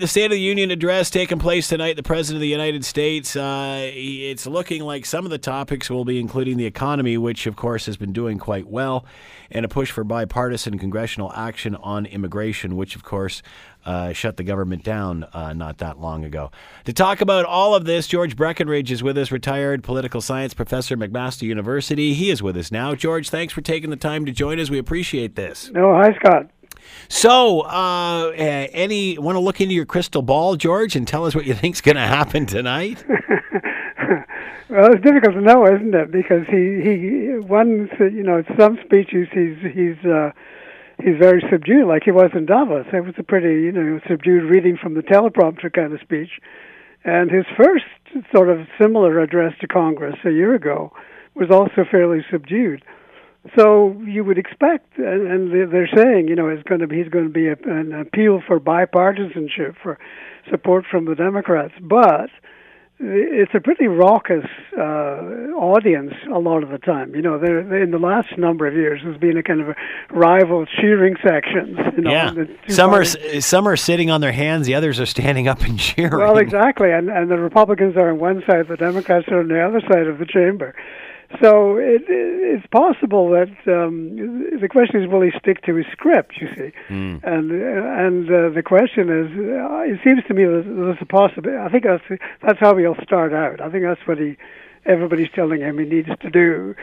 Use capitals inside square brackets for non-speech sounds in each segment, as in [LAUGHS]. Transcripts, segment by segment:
The State of the Union address taking place tonight. The President of the United States. Uh, it's looking like some of the topics will be including the economy, which of course has been doing quite well, and a push for bipartisan congressional action on immigration, which of course uh, shut the government down uh, not that long ago. To talk about all of this, George Breckenridge is with us, retired political science professor, at McMaster University. He is with us now. George, thanks for taking the time to join us. We appreciate this. No, hi Scott. So, uh, any want to look into your crystal ball, George, and tell us what you think's going to happen tonight? [LAUGHS] well, it's difficult to know, isn't it? Because he he one you know some speeches he's he's uh, he's very subdued, like he was in Davos. It was a pretty you know subdued reading from the teleprompter kind of speech, and his first sort of similar address to Congress a year ago was also fairly subdued. So you would expect, and they're saying, you know, it's going to be, he's going to be a, an appeal for bipartisanship, for support from the Democrats. But it's a pretty raucous uh, audience a lot of the time. You know, they're, in the last number of years, there's been a kind of a rival cheering sections. You know, yeah, some parties. are some are sitting on their hands, the others are standing up and [LAUGHS] cheering. Well, exactly, and and the Republicans are on one side, the Democrats are on the other side of the chamber. So it, it's possible that um, the question is, will he stick to his script? You see, mm. and and uh, the question is, uh, it seems to me that there's a possibility. I think that's that's how he'll start out. I think that's what he everybody's telling him he needs to do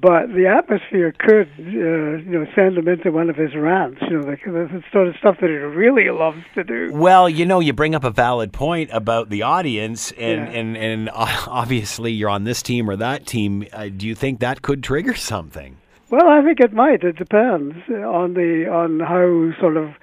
but the atmosphere could, uh, you know, send him into one of his rants. You know, the, the sort of stuff that he really loves to do. Well, you know, you bring up a valid point about the audience, and yeah. and and [LAUGHS] obviously you're on this team or that team. Uh, do you think that could trigger something? Well, I think it might. It depends on the on how sort of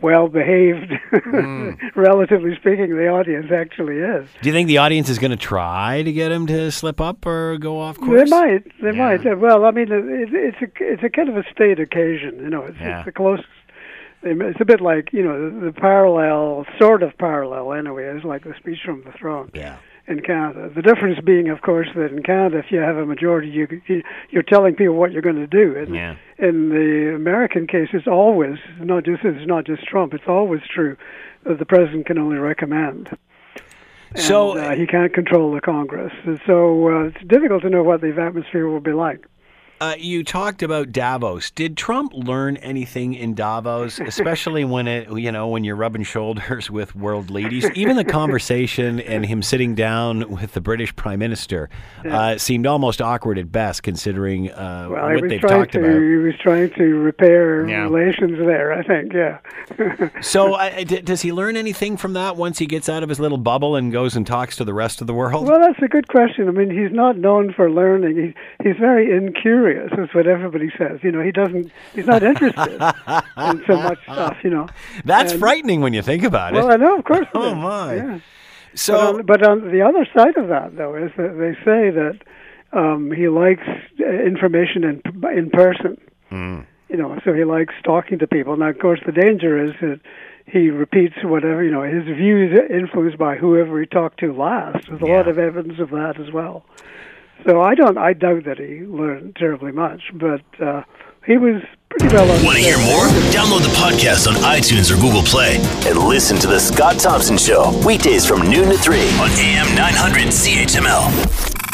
well behaved, mm. [LAUGHS] relatively speaking, the audience actually is. Do you think the audience is going to try to get him to slip up or go off course? They might. They yeah. might. Well, I mean, it, it's a it's a kind of a state occasion. You know, it's, yeah. it's the closest. It's a bit like you know the, the parallel, sort of parallel anyway. It's like the speech from the throne. Yeah in Canada. The difference being, of course, that in Canada, if you have a majority, you, you're telling people what you're going to do. And yeah. in the American case, it's always not just it's not just Trump. It's always true that the president can only recommend. And, so uh, he can't control the Congress. And so uh, it's difficult to know what the atmosphere will be like. Uh, you talked about Davos. Did Trump learn anything in Davos, [LAUGHS] especially when it, you know, when you're rubbing shoulders [LAUGHS] with world leaders? Even the conversation and him sitting down with the British Prime Minister uh, seemed almost awkward at best, considering uh, well, what they've talked to, about. He was trying to repair yeah. relations there. I think, yeah. [LAUGHS] so, uh, d- does he learn anything from that once he gets out of his little bubble and goes and talks to the rest of the world? Well, that's a good question. I mean, he's not known for learning. He, he's very incurious That's what everybody says. You know, he doesn't. He's not interested in so much stuff. You know, that's and, frightening when you think about it. Well, I know, of course. oh my. Yeah. So, but on, but on, the other side of that, though, is that they say that um, he likes uh, information in in person. Mm. You know, so he likes talking to people. Now, of course, the danger is that he repeats whatever you know. His views influenced by whoever he talked to last. There's a yeah. lot of evidence of that as well. So I don't. I doubt that he learned terribly much, but uh, he was pretty well. Want to hear more? Download the podcast on iTunes or Google Play and listen to the Scott Thompson Show weekdays from noon to three on AM 900 CHML.